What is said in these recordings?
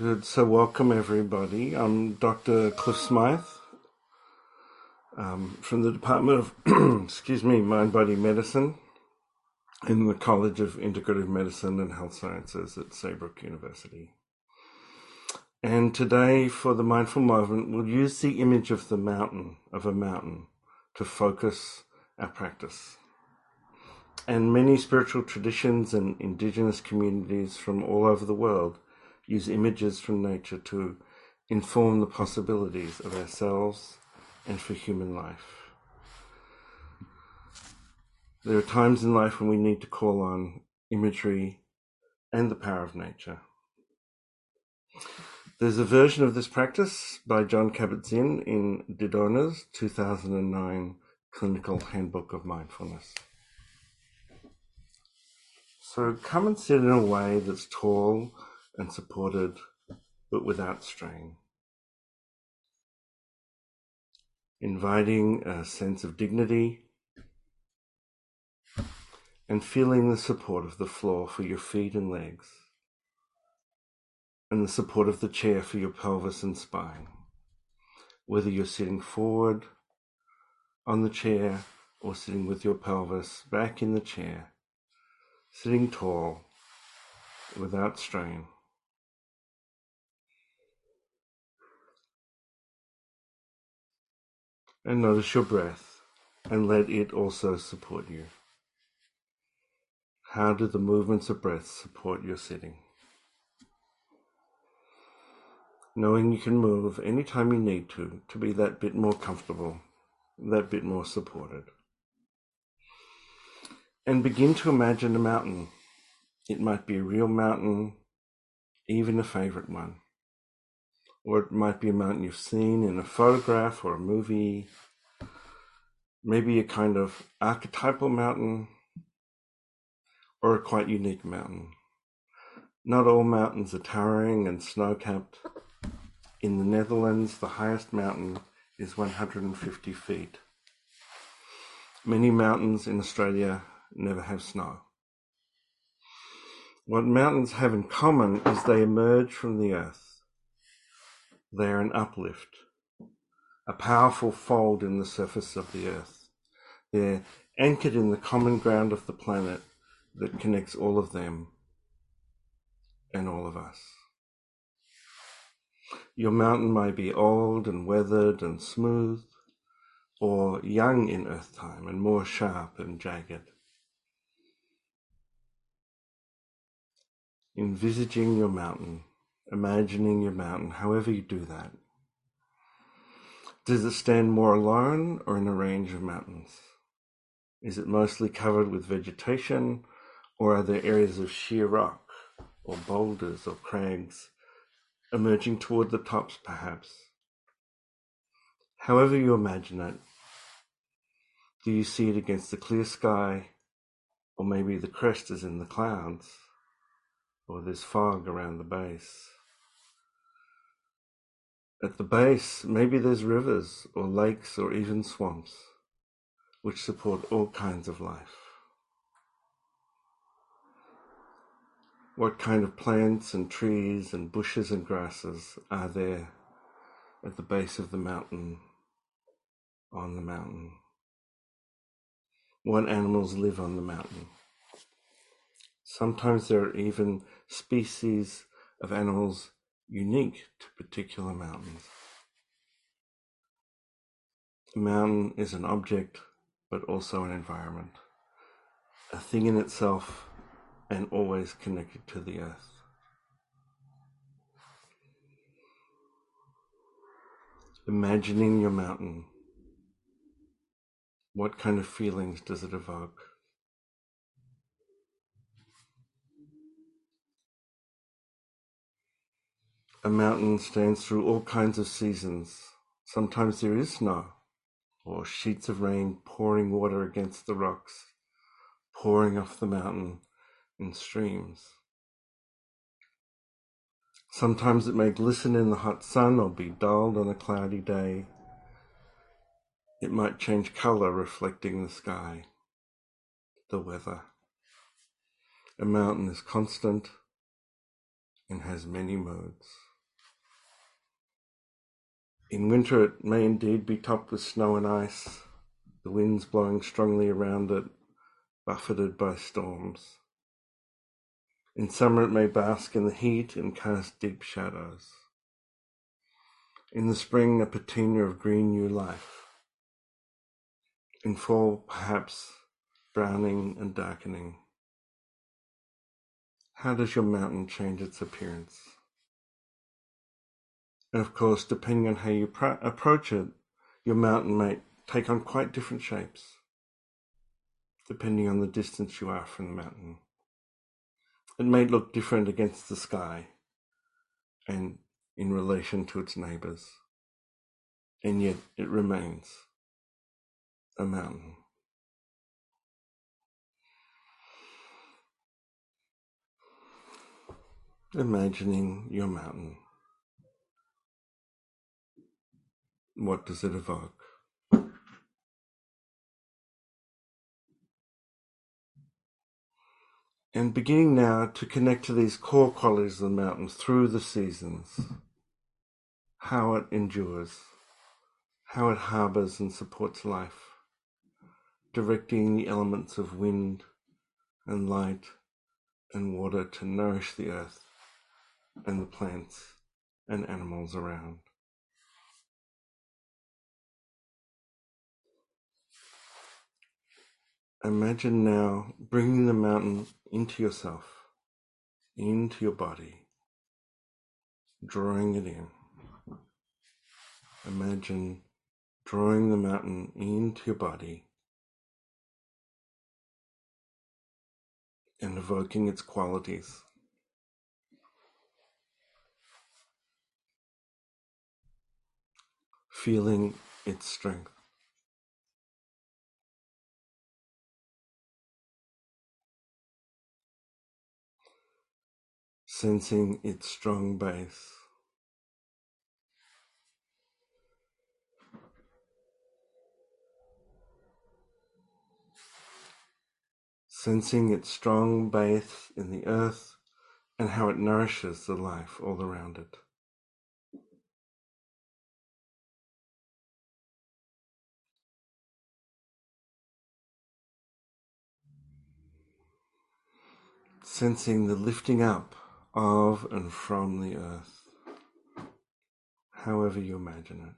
Good. So, welcome everybody. I'm Dr. Cliff Smyth um, from the Department of, excuse me, Mind Body Medicine in the College of Integrative Medicine and Health Sciences at Saybrook University. And today, for the mindful moment, we'll use the image of the mountain, of a mountain, to focus our practice. And many spiritual traditions and indigenous communities from all over the world use images from nature to inform the possibilities of ourselves and for human life. There are times in life when we need to call on imagery and the power of nature. There's a version of this practice by Jon Kabat-Zinn in Didonna's 2009 Clinical Handbook of Mindfulness. So come and sit in a way that's tall and supported, but without strain. Inviting a sense of dignity and feeling the support of the floor for your feet and legs, and the support of the chair for your pelvis and spine, whether you're sitting forward on the chair or sitting with your pelvis back in the chair, sitting tall without strain. And notice your breath and let it also support you. How do the movements of breath support your sitting? Knowing you can move anytime you need to, to be that bit more comfortable, that bit more supported. And begin to imagine a mountain. It might be a real mountain, even a favorite one or it might be a mountain you've seen in a photograph or a movie, maybe a kind of archetypal mountain or a quite unique mountain. Not all mountains are towering and snow capped. In the Netherlands, the highest mountain is 150 feet. Many mountains in Australia never have snow. What mountains have in common is they emerge from the earth. They are an uplift, a powerful fold in the surface of the earth. They're anchored in the common ground of the planet that connects all of them and all of us. Your mountain may be old and weathered and smooth, or young in earth time and more sharp and jagged. Envisaging your mountain imagining your mountain, however you do that. Does it stand more alone or in a range of mountains? Is it mostly covered with vegetation or are there areas of sheer rock or boulders or crags emerging toward the tops perhaps? However you imagine it, do you see it against the clear sky or maybe the crest is in the clouds or there's fog around the base? At the base, maybe there's rivers or lakes or even swamps, which support all kinds of life. What kind of plants and trees and bushes and grasses are there at the base of the mountain, on the mountain? What animals live on the mountain? Sometimes there are even species of animals unique to particular mountains. A mountain is an object, but also an environment, a thing in itself and always connected to the earth. Imagining your mountain, what kind of feelings does it evoke? A mountain stands through all kinds of seasons. Sometimes there is snow, or sheets of rain pouring water against the rocks, pouring off the mountain in streams. Sometimes it may glisten in the hot sun or be dulled on a cloudy day. It might change color reflecting the sky, the weather. A mountain is constant and has many modes. In winter, it may indeed be topped with snow and ice, the winds blowing strongly around it, buffeted by storms. In summer, it may bask in the heat and cast deep shadows. In the spring, a patina of green new life. In fall, perhaps browning and darkening. How does your mountain change its appearance? Of course, depending on how you pr- approach it, your mountain may take on quite different shapes, depending on the distance you are from the mountain. It may look different against the sky and in relation to its neighbors, and yet it remains a mountain. Imagining your mountain. What does it evoke? And beginning now to connect to these core qualities of the mountain through the seasons, how it endures, how it harbors and supports life, directing the elements of wind and light and water to nourish the earth and the plants and animals around. Imagine now bringing the mountain into yourself, into your body, drawing it in. Imagine drawing the mountain into your body and evoking its qualities. Feeling its strength. Sensing its strong base. Sensing its strong base in the earth and how it nourishes the life all around it. Sensing the lifting up of and from the earth, however you imagine it.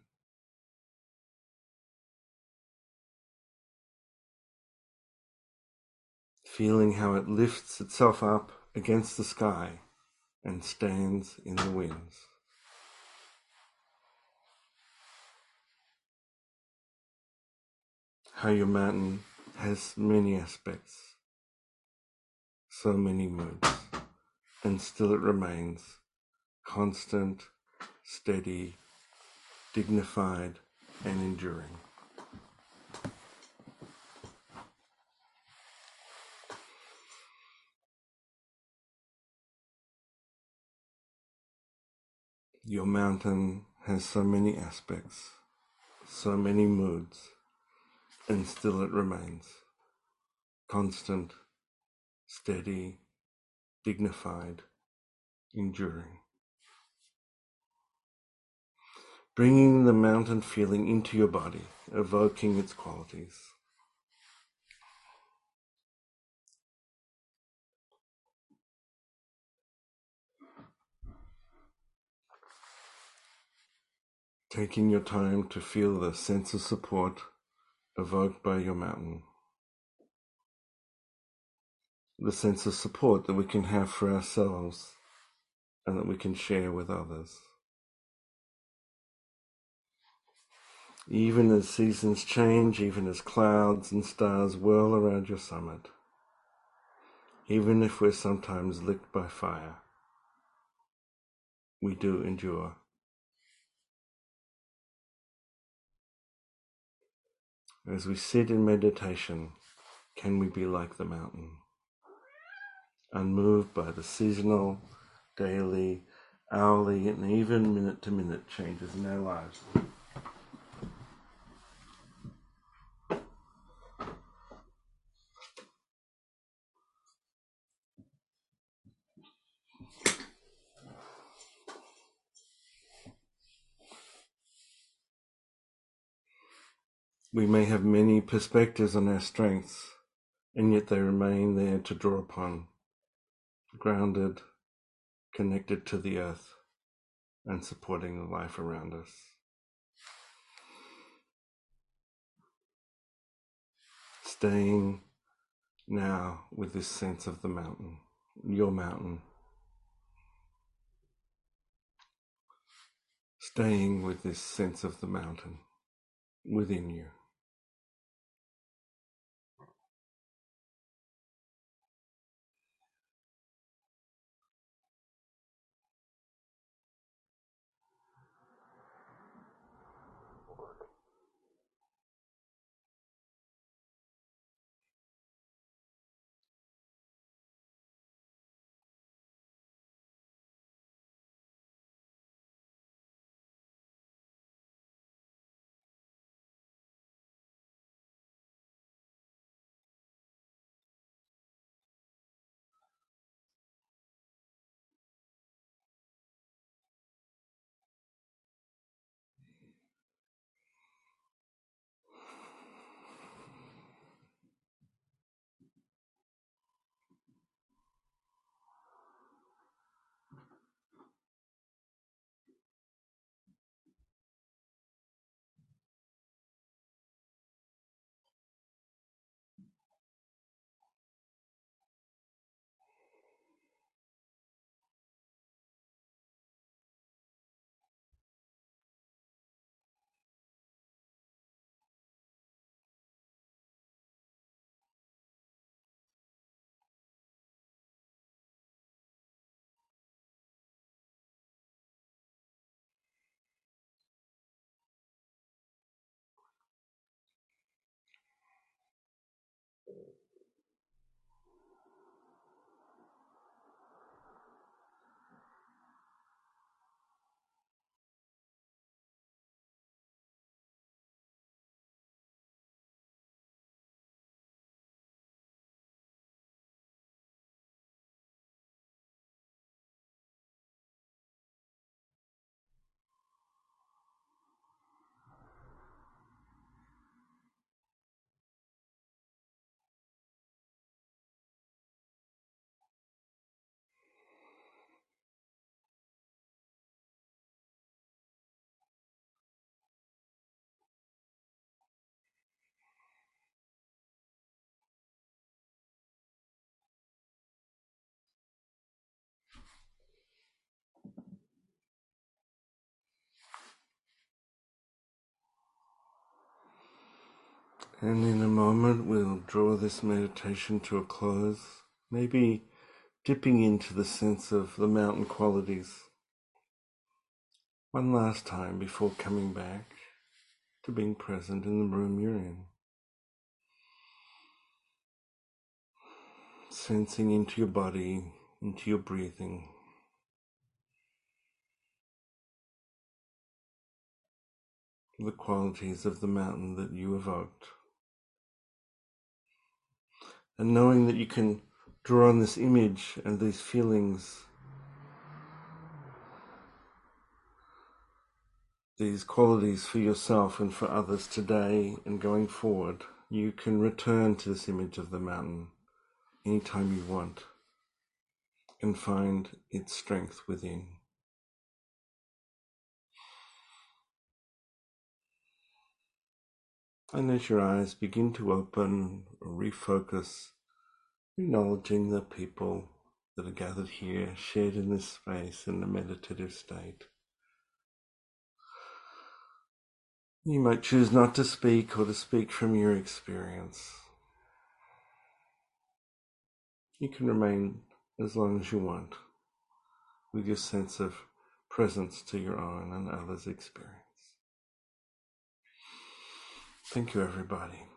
Feeling how it lifts itself up against the sky and stands in the winds. How your mountain has many aspects, so many moods and still it remains constant, steady, dignified, and enduring. Your mountain has so many aspects, so many moods, and still it remains constant, steady, dignified, enduring. Bringing the mountain feeling into your body, evoking its qualities. Taking your time to feel the sense of support evoked by your mountain the sense of support that we can have for ourselves and that we can share with others. Even as seasons change, even as clouds and stars whirl around your summit, even if we're sometimes licked by fire, we do endure. As we sit in meditation, can we be like the mountain? Unmoved by the seasonal, daily, hourly, and even minute to minute changes in our lives. We may have many perspectives on our strengths, and yet they remain there to draw upon, grounded, connected to the earth, and supporting the life around us. Staying now with this sense of the mountain, your mountain. Staying with this sense of the mountain within you. And in a moment, we'll draw this meditation to a close, maybe dipping into the sense of the mountain qualities one last time before coming back to being present in the room you're in. Sensing into your body, into your breathing. The qualities of the mountain that you evoked and knowing that you can draw on this image and these feelings, these qualities for yourself and for others today and going forward, you can return to this image of the mountain anytime you want and find its strength within. And as your eyes begin to open, refocus, acknowledging the people that are gathered here, shared in this space in the meditative state. You might choose not to speak or to speak from your experience. You can remain as long as you want with your sense of presence to your own and others' experience. Thank you, everybody.